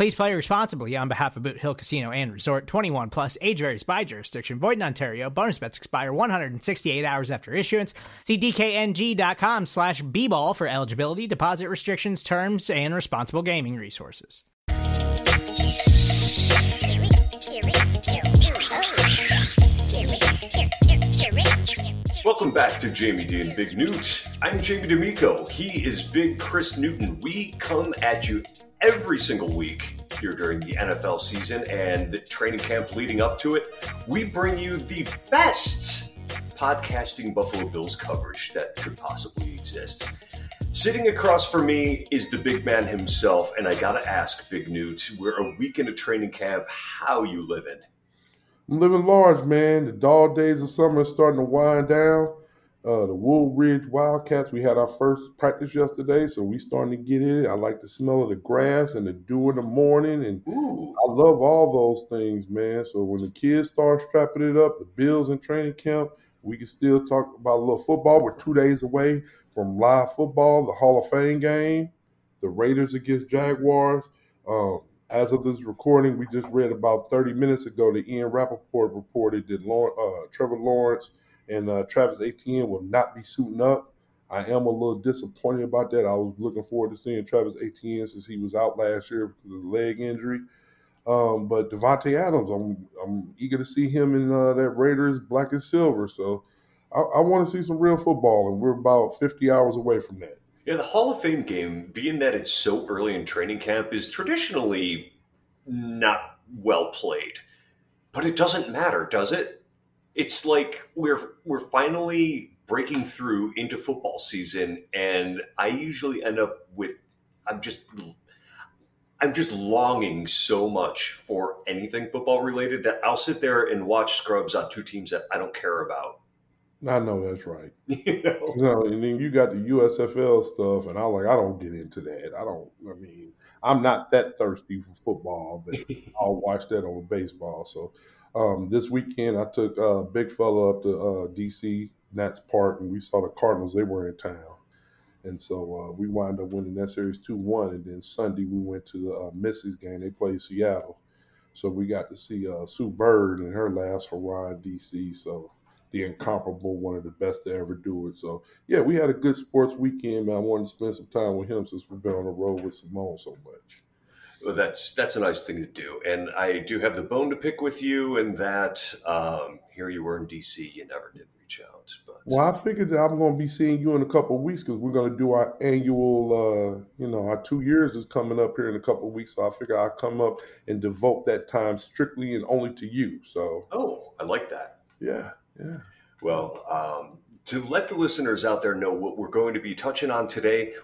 Please play responsibly on behalf of Boot Hill Casino and Resort 21 plus age varies by jurisdiction. Void in Ontario. Bonus bets expire 168 hours after issuance. See DKNG.com slash B ball for eligibility, deposit restrictions, terms, and responsible gaming resources. Welcome back to Jamie D and Big Newt. I'm Jamie D'Amico. He is Big Chris Newton. We come at you every single week here during the NFL season and the training camp leading up to it. We bring you the best podcasting Buffalo Bills coverage that could possibly exist. Sitting across from me is the big man himself, and I gotta ask, Big Newt, we're a week into training camp. How you living? I'm living large, man. The dog days of summer are starting to wind down. Uh, the Wool Ridge Wildcats, we had our first practice yesterday, so we starting to get in. I like the smell of the grass and the dew in the morning, and Ooh. I love all those things, man. So when the kids start strapping it up, the Bills in training camp, we can still talk about a little football. We're two days away from live football, the Hall of Fame game, the Raiders against Jaguars. Um, as of this recording, we just read about 30 minutes ago that Ian Rapoport reported that Lawrence, uh, Trevor Lawrence and uh, Travis Etienne will not be suiting up. I am a little disappointed about that. I was looking forward to seeing Travis Etienne since he was out last year because of the leg injury. Um, but Davante Adams, I'm I'm eager to see him in uh, that Raiders black and silver. So I, I want to see some real football, and we're about 50 hours away from that. Yeah, the Hall of Fame game, being that it's so early in training camp, is traditionally not well played. But it doesn't matter, does it? It's like we're we're finally breaking through into football season, and I usually end up with I'm just I'm just longing so much for anything football related that I'll sit there and watch scrubs on two teams that I don't care about. I know that's right. You know? Know, and then you got the USFL stuff, and I'm like, I don't get into that. I don't. I mean, I'm not that thirsty for football, but I'll watch that over baseball. So um, this weekend, I took uh, big fella up to uh, DC Nats Park, and we saw the Cardinals. They were in town, and so uh, we wound up winning that series two one. And then Sunday, we went to the uh, game. They played Seattle, so we got to see uh, Sue Bird in her last hurrah in DC. So the incomparable, one of the best to ever do it. So yeah, we had a good sports weekend, man. I wanted to spend some time with him since we've been on the road with Simone so much. Well, that's that's a nice thing to do, and I do have the bone to pick with you. And that um, here you were in DC, you never did reach out. But Well, I figured that I'm going to be seeing you in a couple of weeks because we're going to do our annual, uh, you know, our two years is coming up here in a couple of weeks. So I figure I'll come up and devote that time strictly and only to you. So oh, I like that. yeah, yeah. Well, um, to let the listeners out there know what we're going to be touching on today,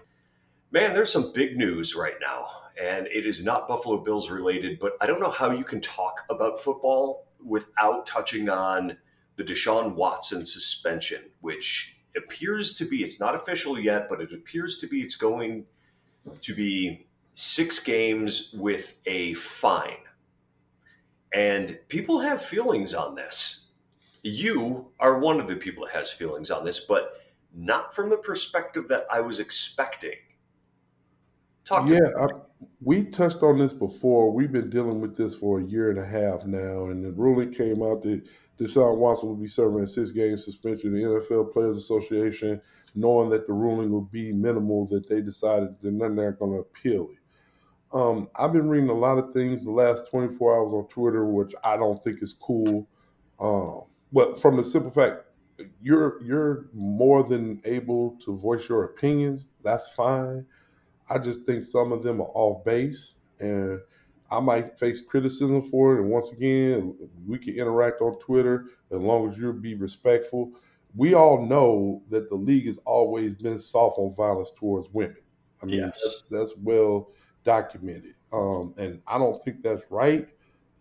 man, there's some big news right now, and it is not Buffalo Bills related, but I don't know how you can talk about football without touching on the Deshaun Watson suspension, which appears to be, it's not official yet, but it appears to be it's going to be six games with a fine. And people have feelings on this you are one of the people that has feelings on this, but not from the perspective that I was expecting. Talk Yeah. I, we touched on this before. We've been dealing with this for a year and a half now, and the ruling came out that Deshaun Watson will be serving a six-game suspension. The NFL Players Association, knowing that the ruling would be minimal, that they decided that they're not going to appeal it. Um, I've been reading a lot of things the last 24 hours on Twitter, which I don't think is cool. Um, but from the simple fact, you're you're more than able to voice your opinions. That's fine. I just think some of them are off base, and I might face criticism for it. And once again, we can interact on Twitter as long as you be respectful. We all know that the league has always been soft on violence towards women. I mean, Yes. that's, that's well documented, um, and I don't think that's right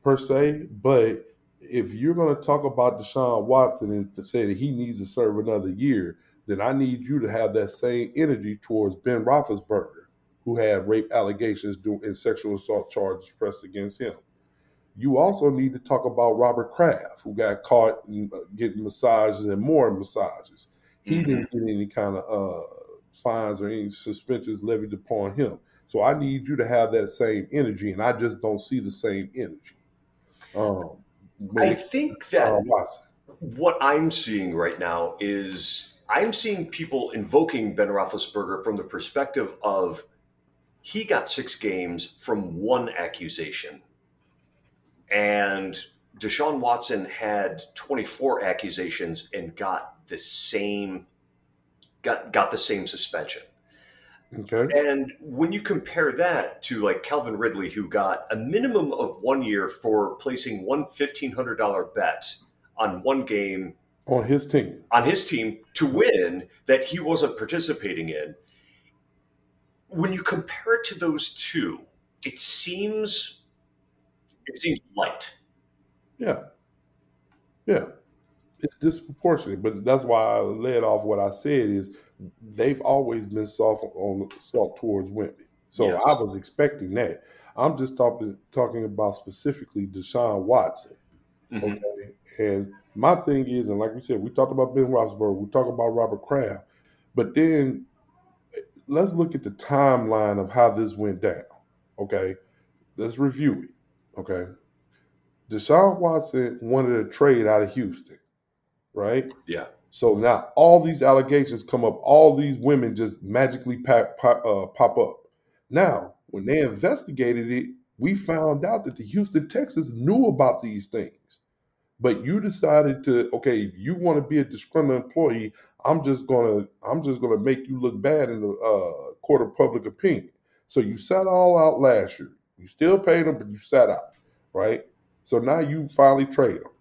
per se. But if you're going to talk about Deshaun Watson and to say that he needs to serve another year, then I need you to have that same energy towards Ben Roethlisberger, who had rape allegations and sexual assault charges pressed against him. You also need to talk about Robert Kraft, who got caught uh, getting massages and more massages. He Mhm. didn't get any kind of uh, fines or any suspensions levied upon him. So I need you to have that same energy, and I just don't see the same energy. Um, I think that Watson. what I'm seeing right now is I'm seeing people invoking Ben Roethlisberger from the perspective of he got six games from one accusation, and Deshaun Watson had 24 accusations and got the same got got the same suspension. Okay. And when you compare that to like Calvin Ridley, who got a minimum of one year for placing one $1,500 bet on one game On his team. on his team to win that he wasn't participating in, when you compare it to those two, it seems it seems light. Yeah. Yeah. It's disproportionate, but that's why I led off what I said is they've always been soft on salt towards women. So Yes. I was expecting that. I'm just talking talking about specifically Deshaun Watson. Mhm. Okay. And my thing is, and like we said, we talked about Ben Roethlisberger, we talked about Robert Kraft, but then let's look at the timeline of how this went down. Okay. Let's review it. Okay. Deshaun Watson wanted a trade out of Houston, right? Yeah. So now all these allegations come up, all these women just magically pop, pop, uh, pop up. Now, when they investigated it, we found out that the Houston Texans knew about these things. But you decided to, okay, you want to be a disgruntled employee, I'm just gonna, I'm just gonna make you look bad in the uh, court of public opinion. So you sat all out last year. You still paid them, but you sat out, right? So now you finally trade them.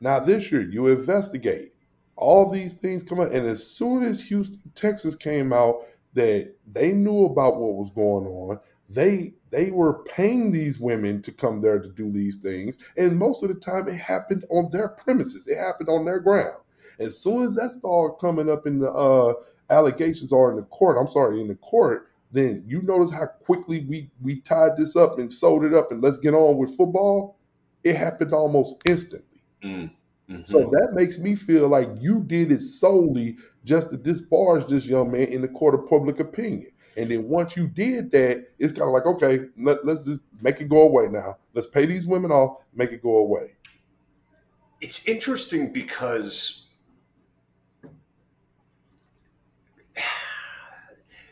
Now this year you investigate all these things come out, and as soon as Houston, Texas came out that they knew about what was going on, they they were paying these women to come there to do these things, and most of the time it happened on their premises, it happened on their ground. As soon as that started coming up in the uh, allegations or in the court, I'm sorry, in the court, then you notice how quickly we we tied this up and sold it up, and let's get on with football. It happened almost instantly. Mm. Mhm. So that makes me feel like you did it solely just to disparage this young man in the court of public opinion. And then once you did that, it's kind of like, okay, let, let's just make it go away now. Let's pay these women off, make it go away. it's interesting because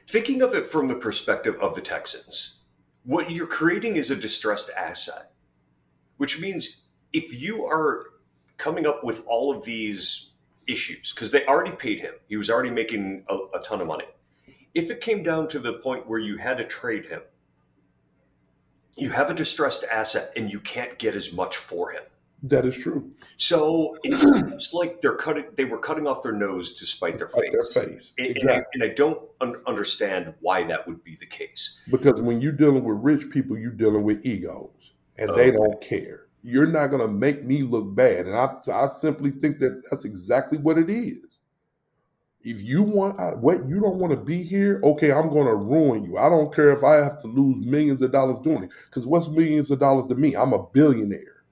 thinking of it from the perspective of the Texans, what you're creating is a distressed asset, which means if you are coming up with all of these issues, because they already paid him, he was already making a, a ton of money. If it came down to the point where you had to trade him, you have a distressed asset and you can't get as much for him. That is true. So it seems like they're cutting. They were cutting off their nose to spite their face. their face. And, and I, Exactly. and I don't un- understand why that would be the case. Because when you're dealing with rich people, you're dealing with egos, and they don't care. You're not going to make me look bad. And I, I simply think that that's exactly what it is. If you want I- what you don't want to be here, okay, I'm going to ruin you. I don't care if I have to lose millions of dollars doing it. Because what's millions of dollars to me? I'm a billionaire.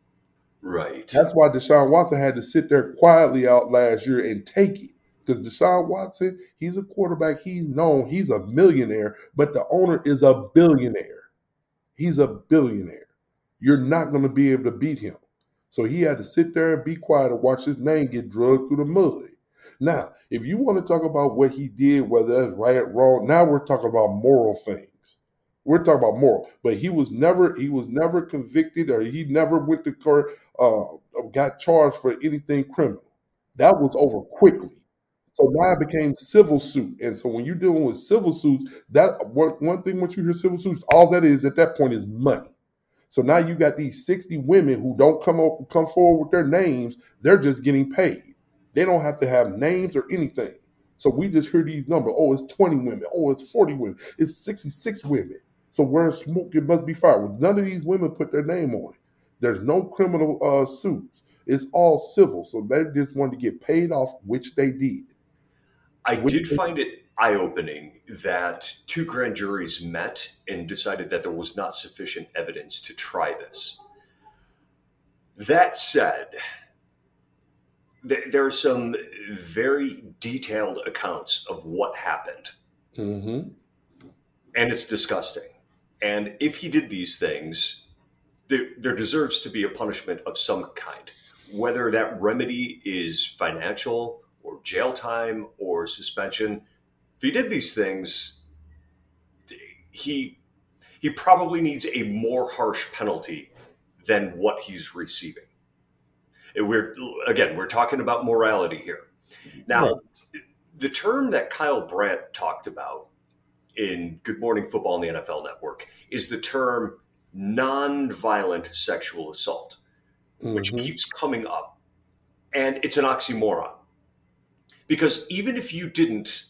Right. That's why Deshaun Watson had to sit there quietly out last year and take it. Because Deshaun Watson, he's a quarterback. He's known. He's a millionaire, but the owner is a billionaire. He's a billionaire. You're not going to be able to beat him. So he had to sit there and be quiet and watch his name get drugged through the mud. Now, if you want to talk about what he did, whether that's right or wrong, now we're talking about moral things. We're talking about moral, but he was never he was never convicted or he never went to court, uh, got charged for anything criminal. That was over quickly. So now it became civil suit. And so when you're dealing with civil suits, that one, one thing once you hear civil suits, all that is at that point is money. So now you got these 60 women who don't come up, come forward with their names. They're just getting paid. They don't have to have names or anything. So we just hear these numbers. Oh, it's 20 women. Oh, it's 40 women. It's 66 women. So where smoke, it must be fire. Well, none of these women put their name on it. There's no criminal uh, suits. It's all civil. So they just wanted to get paid off, which they did. I did find it eye opening that two grand juries met and decided that there was not sufficient evidence to try this. That said, th- there are some very detailed accounts of what happened. Mm-hmm. And it's disgusting. And if he did these things, there, there deserves to be a punishment of some kind, whether that remedy is financial or jail time or suspension. If he did these things, he he probably needs a more harsh penalty than what he's receiving. We're again, we're talking about morality here. Now, right. the term that Kyle Brandt talked about in Good Morning Football on the NFL Network is the term non-violent sexual assault, mm-hmm. which keeps coming up, and it's an oxymoron because even if you didn't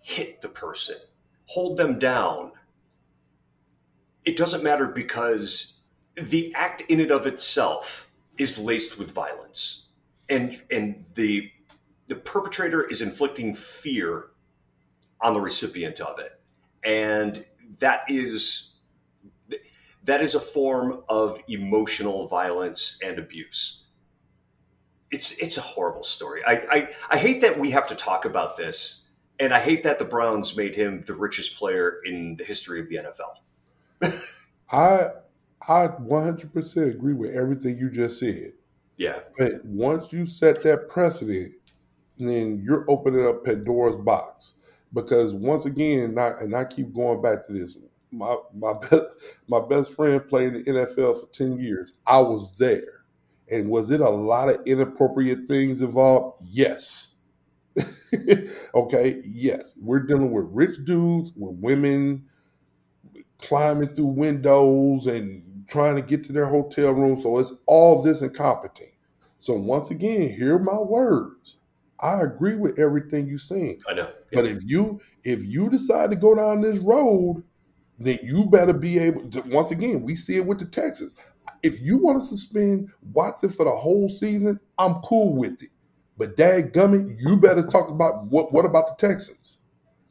hit the person, hold them down, it doesn't matter because the act in and of itself is laced with violence. And and the the perpetrator is inflicting fear on the recipient of it. And that is that is a form of emotional violence and abuse it's it's a horrible story. I, I I hate that we have to talk about this, and I hate that the Browns made him the richest player in the history of the NFL. I I 100% agree with everything you just said. Yeah. But once you set that precedent, then you're opening up Pandora's box. Because once again, not, and I keep going back to this, my my best, my best friend played in the NFL for 10 years. I was there. And was it a lot of inappropriate things involved? Yes. okay, yes. We're dealing with rich dudes, with women climbing through windows and trying to get to their hotel room. So it's all this incompetent. So once again, hear my words. I agree with everything you're saying. I know. Yeah. But if you if you decide to go down this road, then you better be able to once again, we see it with the Texans if you want to suspend Watson for the whole season, I'm cool with it. But dad gummit, you better talk about what what about the Texans?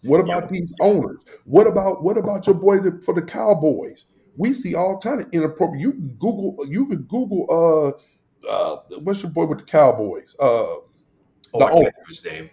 What about these owners? What about what about your boy for the Cowboys? We see all kind of inappropriate. You can Google you can Google uh uh what's your boy with the Cowboys? Uh oh, the owner. his name.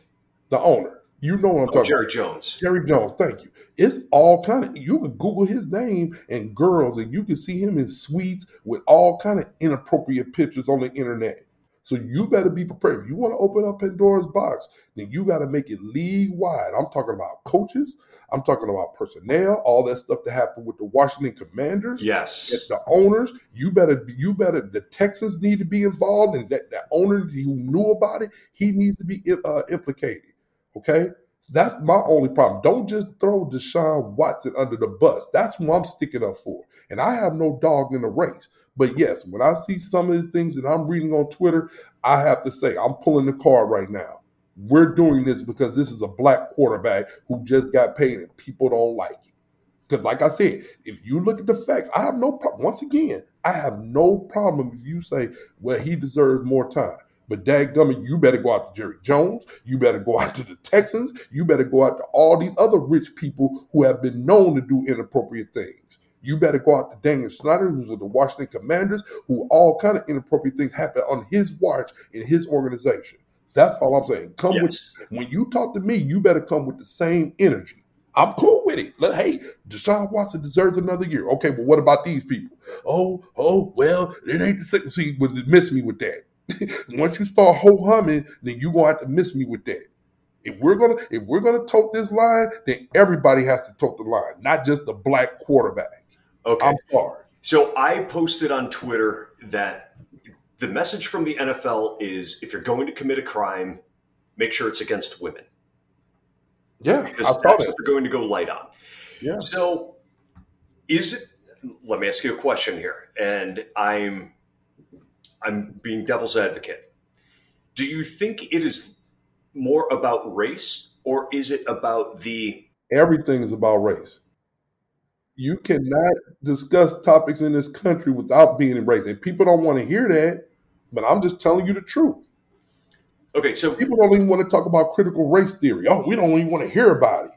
The owner. You know what I'm oh, talking Jerry about. Jones. Jerry Jones, thank you. It's all kind of you can Google his name and girls, and you can see him in suites with all kind of inappropriate pictures on the internet. So you better be prepared. If you want to open up Pandora's box, then you got to make it league wide. I'm talking about coaches. I'm talking about personnel, all that stuff that happened with the Washington Commanders. Yes, the owners. You better, you better. The Texans need to be involved, and that that owner who knew about it, he needs to be uh, implicated. Okay. That's my only problem. Don't just throw Deshaun Watson under the bus. That's what I'm sticking up for. And I have no dog in the race. But yes, when I see some of the things that I'm reading on Twitter, I have to say, I'm pulling the card right now. We're doing this because this is a black quarterback who just got paid and people don't like it. Because, like I said, if you look at the facts, I have no problem. Once again, I have no problem if you say, well, he deserves more time. But dadgummit, you better go out to Jerry Jones. You better go out to the Texans. You better go out to all these other rich people who have been known to do inappropriate things. You better go out to Daniel Snyder, who's with the Washington Commanders, who all kind of inappropriate things happen on his watch in his organization. That's all I'm saying. Come yes. with when you talk to me, you better come with the same energy. I'm cool with it. Look, hey, Deshaun Watson deserves another year. Okay, but what about these people? Oh, oh, well, it ain't the same. See, miss me with that. Once you start ho humming, then you gonna have to miss me with that. If we're gonna if we're gonna tote this line, then everybody has to tote the line, not just the black quarterback. Okay. I'm sorry. So I posted on Twitter that the message from the NFL is if you're going to commit a crime, make sure it's against women. Yeah, Because I that's thought what it. they're going to go light on. Yeah. So, is it? Let me ask you a question here, and I'm I'm being devil's advocate. Do you think it is more about race, or is it about the? Everything is about race. You cannot discuss topics in this country without being in race. And people don't want to hear that, but I'm just telling you the truth. Okay, so People don't even want to talk about critical race theory. Oh, we don't even want to hear about it.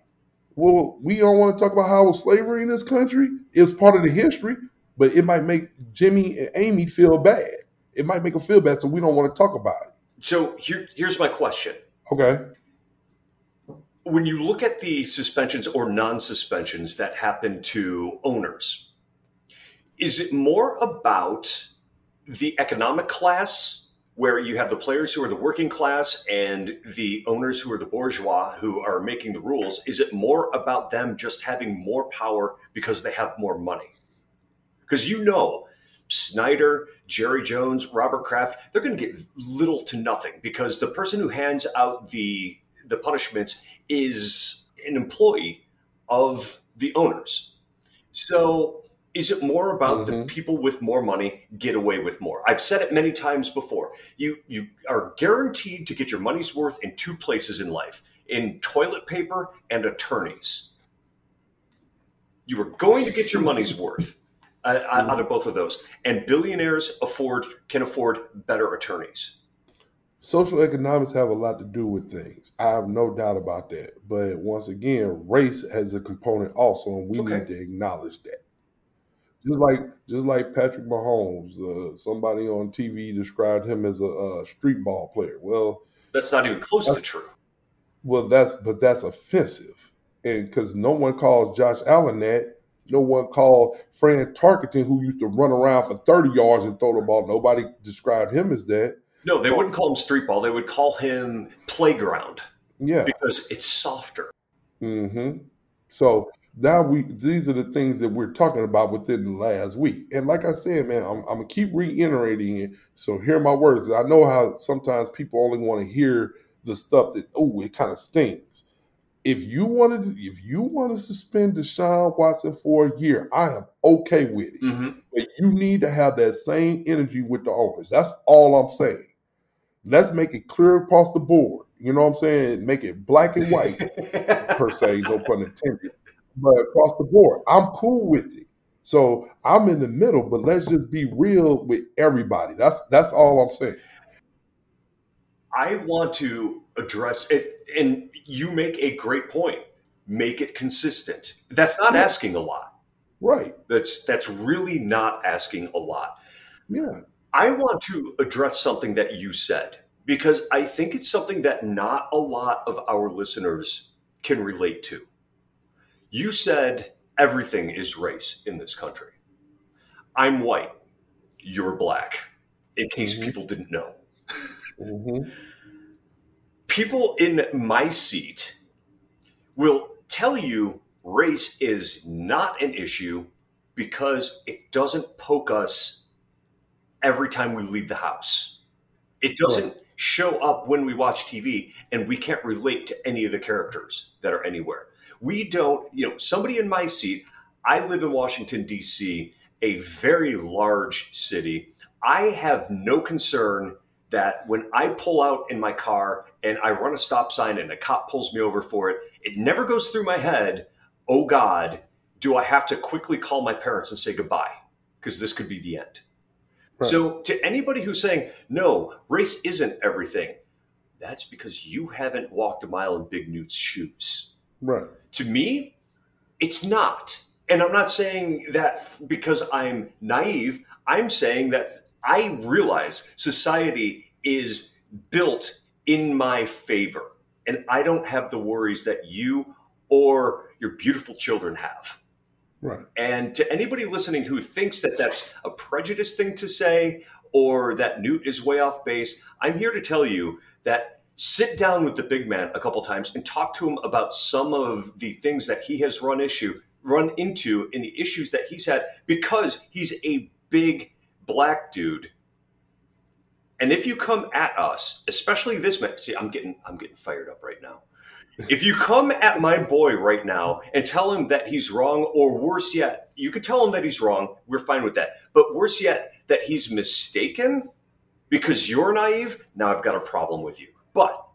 Well, we don't want to talk about how slavery in this country. It's part of the history, but it might make Jimmy and Amy feel bad. It might make them feel bad, so we don't want to talk about it. so here, here's my question. Okay. When you look at the suspensions or non-suspensions that happen to owners is it more about the economic class where you have the players who are the working class and the owners who are the bourgeois who are making the rules is it more about them just having more power because they have more money? Because you know Snyder, Jerry Jones, Robert Kraft, they're going to get little to nothing because the person who hands out the the punishments is an employee of the owners. So is it more about the Mhm. people with more money get away with more? I've said it many times before. You you are guaranteed to get your money's worth in two places in life, in toilet paper and attorneys. You are going to get your money's worth uh, out of both of those, and billionaires afford can afford better attorneys. Social economics have a lot to do with things. I have no doubt about that. But once again, race has a component also, and we Okay. need to acknowledge that. Just like just like Patrick Mahomes, uh, somebody on TV described him as a, uh street ball player. Well, That's not even close to true. well, that's but that's offensive, and because no one calls Josh Allen that. No one called Fran Tarkenton, who used to run around for 30 yards and throw the ball. Nobody described him as that. No, they wouldn't call him street ball. They would call him playground Yeah. because it's softer. hmm So now we these are the things that we're talking about within the last week. And like I said, man, I'm, I'm gonna keep reiterating it. So hear my words. I know how sometimes people only want to hear the stuff that oh it kind of stings. If you wanted, if you want to suspend Deshaun Watson for a year, I am okay with it. Mm-hmm. But you need to have that same energy with the owners. That's all I'm saying. Let's make it clear across the board. You know what I'm saying? Make it black and white per se, no pun intended. But across the board, I'm cool with it. So I'm in the middle, but let's just be real with everybody. That's that's all I'm saying. I want to address it, and you make a great point. Make it consistent. That's not asking a lot. Right. That's that's really not asking a lot. Yeah. I want to address something that you said because I think it's something that not a lot of our listeners can relate to. You said everything is race in this country. I'm white. You're black. In case Mhm. people didn't know. hmm People in my seat will tell you race is not an issue because it doesn't poke us every time we leave the house. It doesn't show up when we watch TV and we can't relate to any of the characters that are anywhere. We don't, you know, somebody in my seat, I live in Washington, D.C., a very large city. I have no concern that when I pull out in my car and I run a stop sign and a cop pulls me over for it, it never goes through my head, oh God, do I have to quickly call my parents and say goodbye? Because this could be the end. Right. So, to anybody who's saying, no, race isn't everything, that's because you haven't walked a mile in Big Newt's shoes. Right. To me, it's not. And I'm not saying that because I'm naive. I'm saying that I realize society is built in my favor. And I don't have the worries that you or your beautiful children have. Right. And to anybody listening who thinks that that's a prejudiced thing to say or that Newt is way off base, I'm here to tell you that sit down with the big man a couple times and talk to him about some of the things that he has run issue run into and the issues that he's had because he's a big black dude And if you come at us, especially this man, see, I'm getting I'm getting fired up right now. If you come at my boy right now and tell him that he's wrong, or worse yet, you could tell him that he's wrong, we're fine with that. But worse yet, that he's mistaken because you're naive, now I've got a problem with you. But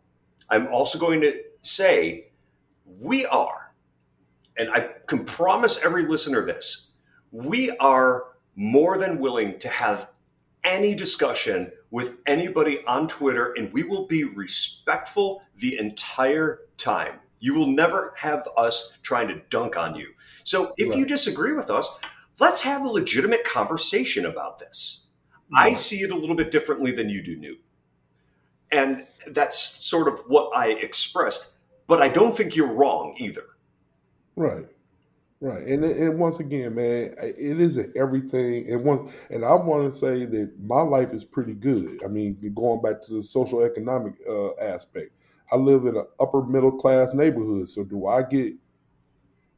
I'm also going to say we are, and I can promise every listener this we are more than willing to have any discussion with anybody on Twitter, and we will be respectful the entire time. You will never have us trying to dunk on you. So if right. you disagree with us, let's have a legitimate conversation about this. I see it a little bit differently than you do, Newt. And that's sort of what I expressed, but I don't think you're wrong either. Right. Right, and and once again, man, it isn't everything. And one, and I want to say that my life is pretty good. I mean, going back to the social economic uh, aspect, I live in an upper middle class neighborhood. So, do I get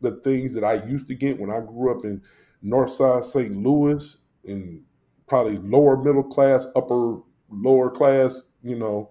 the things that I used to get when I grew up in North Side St. Louis, in probably lower middle class, upper lower class, you know,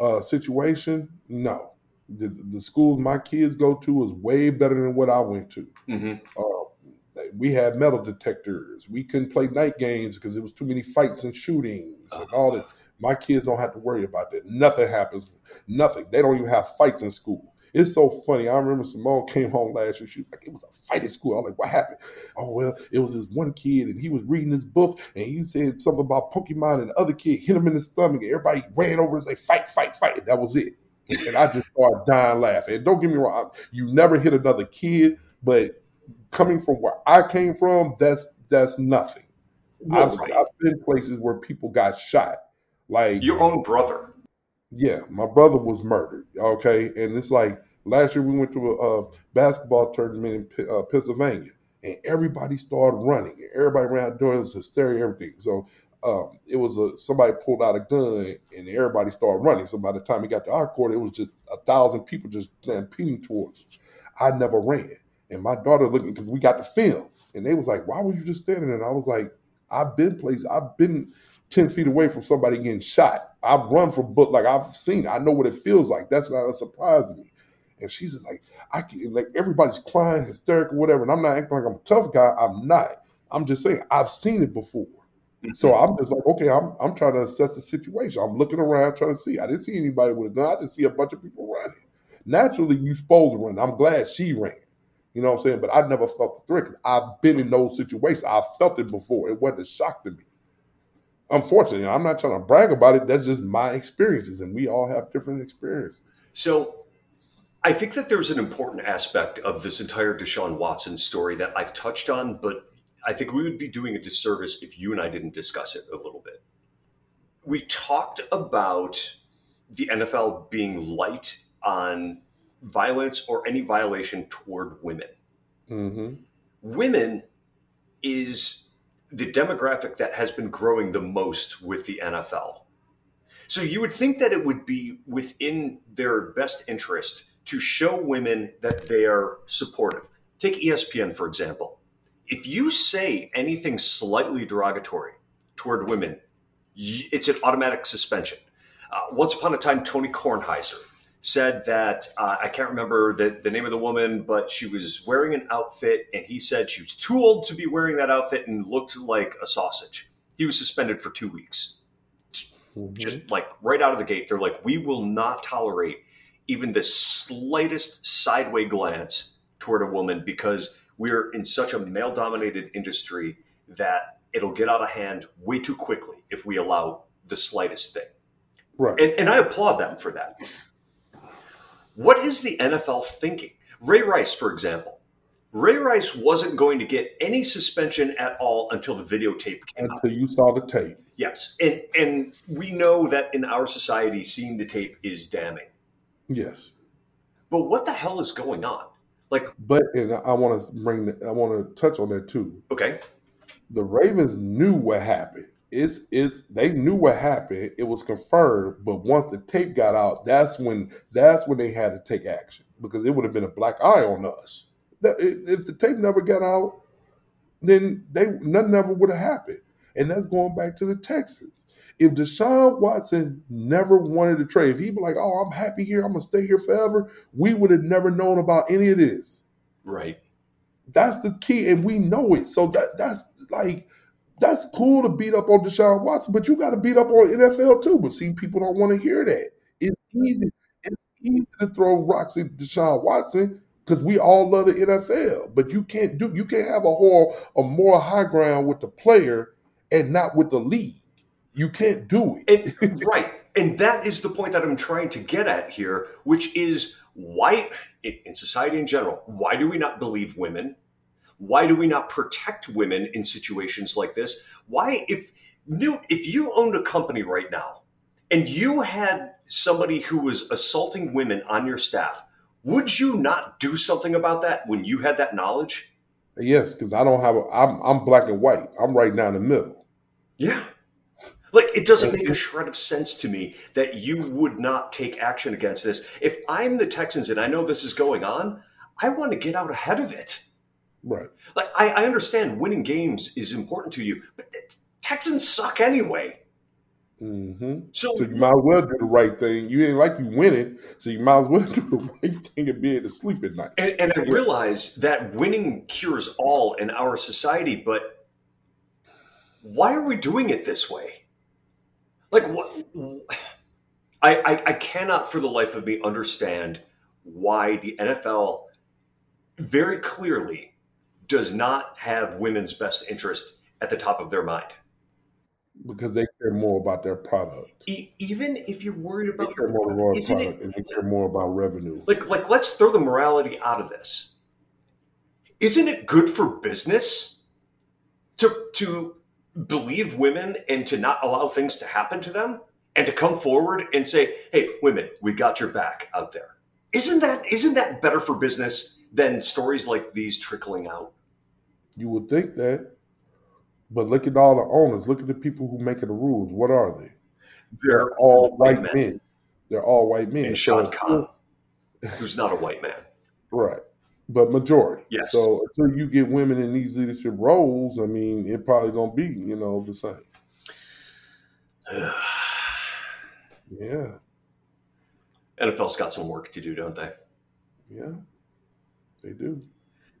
uh, situation? No, the, the schools my kids go to is way better than what I went to. Mm-hmm. Uh, we had metal detectors. We couldn't play night games because there was too many fights and shootings uh-huh. and all that. My kids don't have to worry about that. Nothing happens. Nothing. They don't even have fights in school. It's so funny. I remember Simone came home last year. She was like, it was a fight at school. I was like, what happened? Oh, well, it was this one kid and he was reading this book and he said something about Pokemon and the other kid hit him in the stomach. And everybody ran over and said, fight, fight, fight. And that was it and I just started dying laughing. And don't get me wrong, you never hit another kid, but coming from where I came from, that's that's nothing. No, I've, right. I've been places where people got shot, like your own brother. Yeah, my brother was murdered. Okay, and it's like last year we went to a, a basketball tournament in uh, Pennsylvania, and everybody started running. Everybody ran doing hysteria, everything. So um, it was a somebody pulled out a gun and everybody started running. So by the time he got to our court, it was just a thousand people just stampeding towards us. I never ran, and my daughter looking because we got the film, and they was like, "Why were you just standing there?" And I was like, "I've been placed. I've been ten feet away from somebody getting shot. I've run from book like I've seen. I know what it feels like. That's not a surprise to me." And she's just like, "I can like everybody's crying, hysterical, whatever." And I'm not acting like I'm a tough guy. I'm not. I'm just saying I've seen it before. So mm-hmm. I'm just like, okay, I'm I'm trying to assess the situation. I'm looking around trying to see. I didn't see anybody with a gun. I just see a bunch of people running. Naturally, you supposed to run. I'm glad she ran. You know what I'm saying? But I never felt the threat. I've been in those situations. I've felt it before. It wasn't a shock to me. Unfortunately, I'm not trying to brag about it. That's just my experiences, and we all have different experiences. So I think that there's an important aspect of this entire Deshaun Watson story that I've touched on, but I think we would be doing a disservice if you and I didn't discuss it a little bit. We talked about the NFL being light on violence or any violation toward women. Mm-hmm. Women is the demographic that has been growing the most with the NFL. So you would think that it would be within their best interest to show women that they are supportive. Take ESPN, for example if you say anything slightly derogatory toward women, it's an automatic suspension. Uh, once upon a time, Tony Kornheiser said that uh, I can't remember the, the name of the woman, but she was wearing an outfit, and he said she was too old to be wearing that outfit and looked like a sausage. He was suspended for two weeks. Mm-hmm. Just like right out of the gate, they're like, we will not tolerate even the slightest sideway glance toward a woman because we're in such a male dominated industry that it'll get out of hand way too quickly if we allow the slightest thing. Right. And, and I applaud them for that. What is the NFL thinking? Ray Rice, for example. Ray Rice wasn't going to get any suspension at all until the videotape came until out. you saw the tape. Yes, and and we know that in our society, seeing the tape is damning. Yes. But what the hell is going on? Like, but and I want to bring, I want to touch on that too. Okay. The Ravens knew what happened. It's, it's they knew what happened. It was confirmed, but once the tape got out, that's when that's when they had to take action because it would have been a black eye on us. That, if the tape never got out, then they nothing ever would have happened. And that's going back to the Texans. If Deshaun Watson never wanted to trade, if he'd be like, "Oh, I'm happy here, I'm gonna stay here forever," we would have never known about any of this. Right. That's the key, and we know it. So that that's like that's cool to beat up on Deshaun Watson, but you got to beat up on NFL too. But see, people don't want to hear that. It's easy. It's easy to throw rocks at Deshaun Watson because we all love the NFL. But you can't do. You can't have a whole a more high ground with the player and not with the league. You can't do it. And, right. And that is the point that I'm trying to get at here, which is why, in society in general, why do we not believe women? Why do we not protect women in situations like this? Why, if Newt, if you owned a company right now and you had somebody who was assaulting women on your staff, would you not do something about that when you had that knowledge? Yes, because I don't have. A, I'm I'm black and white. I'm right down the middle. Yeah, like it doesn't make a shred of sense to me that you would not take action against this. If I'm the Texans and I know this is going on, I want to get out ahead of it. Right. Like I, I understand winning games is important to you, but Texans suck anyway. Mm-hmm. So, so, you might as well do the right thing. You ain't like you winning, so you might as well do the right thing and be able to sleep at night. And, and I realize that winning cures all in our society, but why are we doing it this way? Like what? I, I, I cannot for the life of me understand why the NFL very clearly does not have women's best interest at the top of their mind. Because they care more about their product. E- even if you're worried about they care more about product it, and they care more about revenue. Like like let's throw the morality out of this. Isn't it good for business to to believe women and to not allow things to happen to them and to come forward and say, "Hey, women, we got your back out there." Isn't that isn't that better for business than stories like these trickling out? You would think that, but look at all the owners. Look at the people who make the rules. What are they? They're, They're all white men. men. They're all white men. And Shad Khan, who's not a white man, right? But majority. Yes. So until you get women in these leadership roles, I mean, it probably gonna be you know the same. yeah. NFL's got some work to do, don't they? Yeah, they do.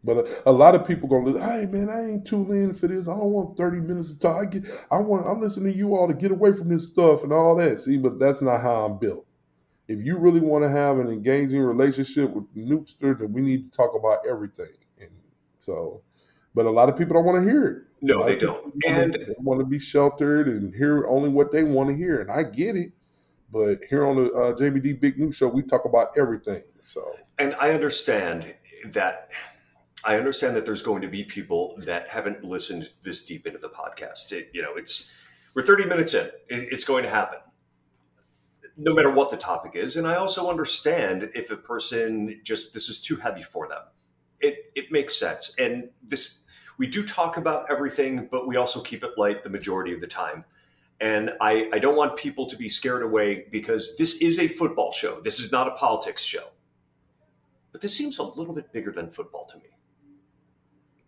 But a, a, lot of people gonna, hey man, I ain't too in for this. I don't want thirty minutes of talk. I get, I want, I'm listening to you all to get away from this stuff and all that. See, but that's not how I'm built if you really want to have an engaging relationship with Newtster, then we need to talk about everything. And so, but a lot of people don't want to hear it. No, they don't. And they want to be sheltered and hear only what they want to hear. And I get it. But here on the uh, JBD Big Newt Show, we talk about everything. So, and I understand that. I understand that there's going to be people that haven't listened this deep into the podcast. It, you know, it's we're 30 minutes in. It, it's going to happen no matter what the topic is. And I also understand if a person just this is too heavy for them. It it makes sense. And this we do talk about everything, but we also keep it light the majority of the time. And I, I don't want people to be scared away because this is a football show. This is not a politics show. But this seems a little bit bigger than football to me.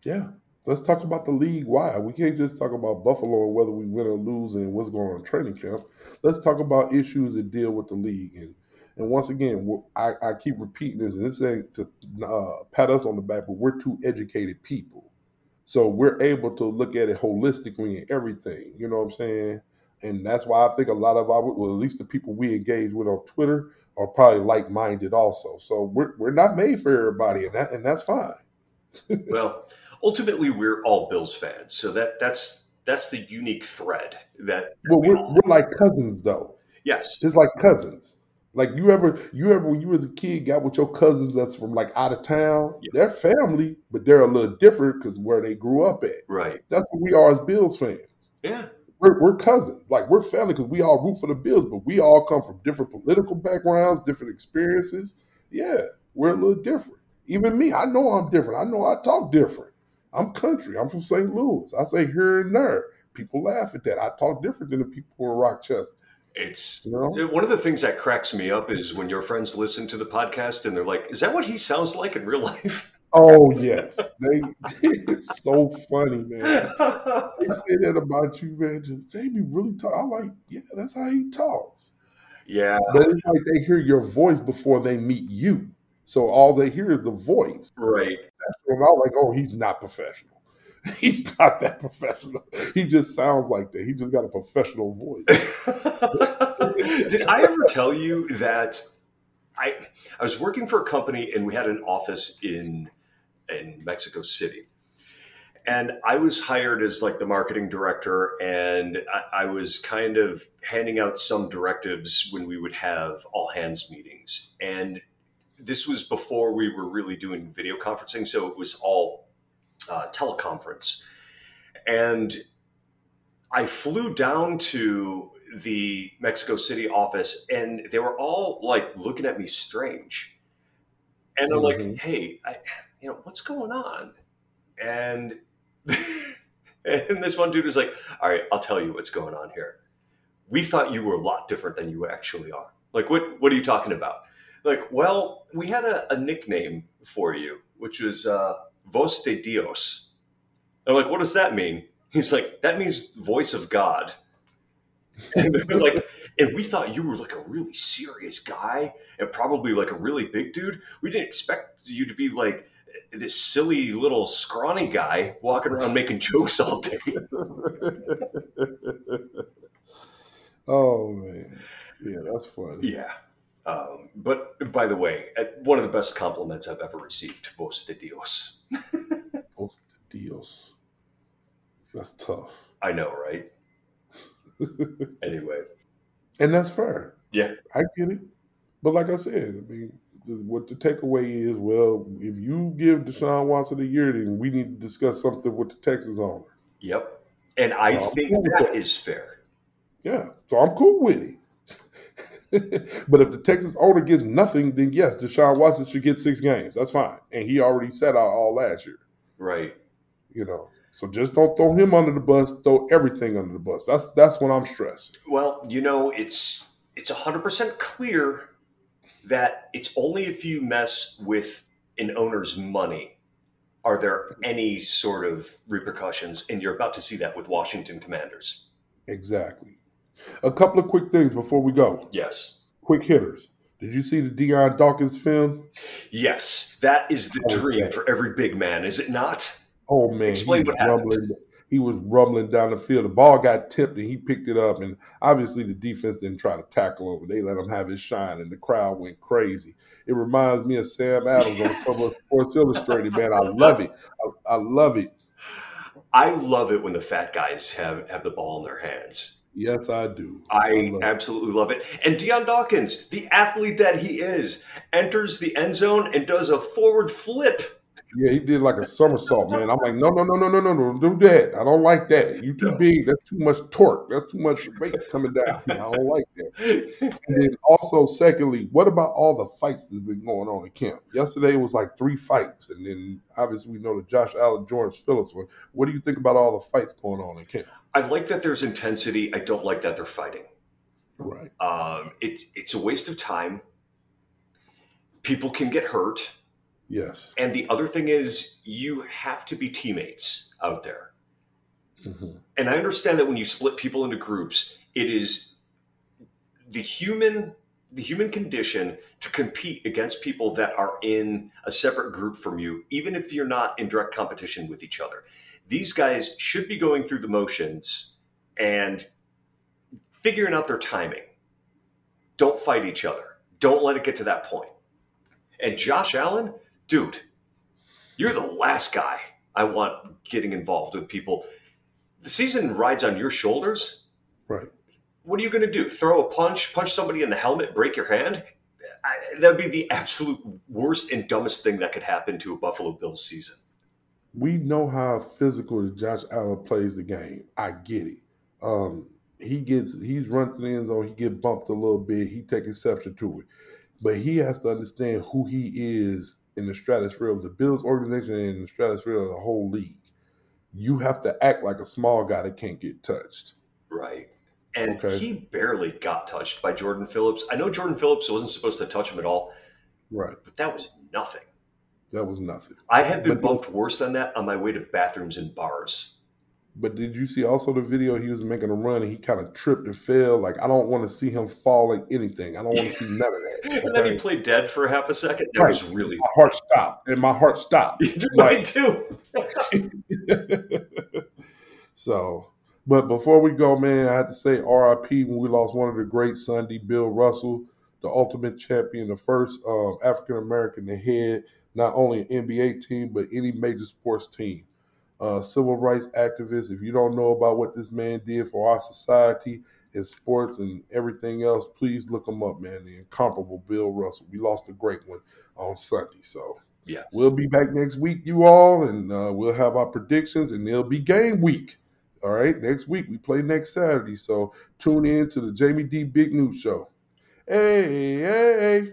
Yeah. Let's talk about the league. Why? We can't just talk about Buffalo and whether we win or lose and what's going on in training camp. Let's talk about issues that deal with the league. And and once again, I, I keep repeating this, and this ain't to uh, pat us on the back, but we're two educated people. So we're able to look at it holistically and everything. You know what I'm saying? And that's why I think a lot of our, well, at least the people we engage with on Twitter are probably like minded also. So we're, we're not made for everybody, and, that, and that's fine. well, ultimately we're all Bills fans, so that that's that's the unique thread that. well, we are we're like cousins, though. Yes, it's like cousins. Like you ever, you ever when you was a kid got with your cousins that's from like out of town. They're family, but they're a little different because where they grew up at. Right. That's what we are as Bills fans. Yeah. We're, we're cousins. Like we're family because we all root for the Bills, but we all come from different political backgrounds, different experiences. Yeah, we're a little different. Even me, I know I'm different. I know I talk different. I'm country. I'm from St. Louis. I say here and there. People laugh at that. I talk different than the people in Rochester. It's you know? one of the things that cracks me up is when your friends listen to the podcast and they're like, "Is that what he sounds like in real life?" Oh yes, they. It's so funny, man. They say that about you, man. Just they be really talk. I'm like, yeah, that's how he talks. Yeah, But it's like they hear your voice before they meet you, so all they hear is the voice. right. And I'm like, oh, he's not professional. He's not that professional. He just sounds like that. He just got a professional voice. Did I ever tell you that I I was working for a company and we had an office in in Mexico City. And I was hired as like the marketing director, and I, I was kind of handing out some directives when we would have all hands meetings. And this was before we were really doing video conferencing, so it was all uh, teleconference. And I flew down to the Mexico City office, and they were all like looking at me strange. And I'm like, Mhm. "Hey, I, you know, what's going on?" And and this one dude was like, "All right, I'll tell you what's going on here. We thought you were a lot different than you actually are. Like, what what are you talking about? Like, well, we had a, a nickname for you, which was uh, Voz de Dios. I'm like, what does that mean? He's like, that means voice of God. And like, and we thought you were like a really serious guy and probably like a really big dude. We didn't expect you to be like this silly little scrawny guy walking around making jokes all day. oh man, yeah, that's funny. Yeah. Um, but by the way, one of the best compliments I've ever received, Voz de Dios. Post deals. That's tough, I know, right? Anyway, and that's fair. yeah, I get it. But like I said, I mean, what the takeaway is, well, if you give Deshaun Watson a year, then we need to discuss something with the Texas owner. yep. And I So think cool that. is fair. Yeah, so I'm cool with it. but if the Texas owner gets nothing, then yes, Deshaun Watson should get six games. That's fine, and he already sat out all last year. Right. You know, so just don't throw him under the bus. Throw everything under the bus. That's that's when I'm stressed. Well, you know, it's it's hundred percent clear that it's only if you mess with an owner's money are there any sort of repercussions, and you're about to see that with Washington Commanders. Exactly. A couple of quick things before we go. Yes. Quick hitters. Did you see the Dion Dawkins film? Yes, that is the Okay. dream for every big man, is it not? Oh man, Explain he was what happened. rumbling. He was rumbling down the field. The ball got tipped and he picked it up. And obviously the defense didn't try to tackle him. They let him have his shine, and the crowd went crazy. It reminds me of Sam Adams on the cover of Sports Illustrated. Man, I love it. I, I love it. I love it when the fat guys have, have the ball in their hands. Yes, I do. I love it. absolutely love it. And Dion Dawkins, the athlete that he is, enters the end zone and does a forward flip. Yeah, he did like a somersault, man. I'm like, no, no, no, no, no, no, no, do that. I don't like that. You too No. big. That's too much torque. That's too much weight coming down. I don't like that. And then also, secondly, what about all the fights that's been going on in camp? Yesterday it was like three fights, and then obviously we know the Josh Allen, Jordan Phillips one. What do you think about all the fights going on in camp? I like that there's intensity. I don't like that they're fighting. Right. Um, it's it's a waste of time. People can get hurt. Yes. And the other thing is, you have to be teammates out there. hmm And I understand that when you split people into groups, it is the human the human condition to compete against people that are in a separate group from you, even if you're not in direct competition with each other. These guys should be going through the motions and figuring out their timing. Don't fight each other. Don't let it get to that point. And Josh Allen, dude, you're the last guy I want getting involved with people. The season rides on your shoulders. Right. What are you going to do? Throw a punch, punch somebody in the helmet, break your hand? That would be the absolute worst and dumbest thing that could happen to a Buffalo Bills season. We know how physical Josh Allen plays the game. I get it. Um, he gets he's run to the end zone. He get bumped a little bit. He take exception to it, but he has to understand who he is in the stratosphere of the Bills organization and in the stratosphere of the whole league. You have to act like a small guy that can't get touched. Right. And Okay. he barely got touched by Jordan Phillips. I know Jordan Phillips wasn't supposed to touch him at all, Right. but that was nothing. That was nothing. I have been But- bumped worse than that on my way to bathrooms and bars. But did you see also the video? He was making a run and he kind of tripped and fell. Like I don't want to see him fall like anything. I don't want to see none of that. And then he played dead for half a second. That Right. was really my heart stopped, and my heart stopped. mine too. so, but before we go, man, I had to say RIP when we lost one of the great Sunday, Bill Russell, the ultimate champion, the first um, African American to head not only an NBA team but any major sports team. Uh, civil rights activist. If you don't know about what this man did for our society in sports and everything else, please look him up, man. The incomparable Bill Russell. We lost a great one on Sunday, so. Yes. We'll be back next week, you all, and uh, we'll have our predictions, and it'll be game week. All right, next week we play next Saturday, so tune in to the Jamie D Big Newt Show. Hey, hey, hey.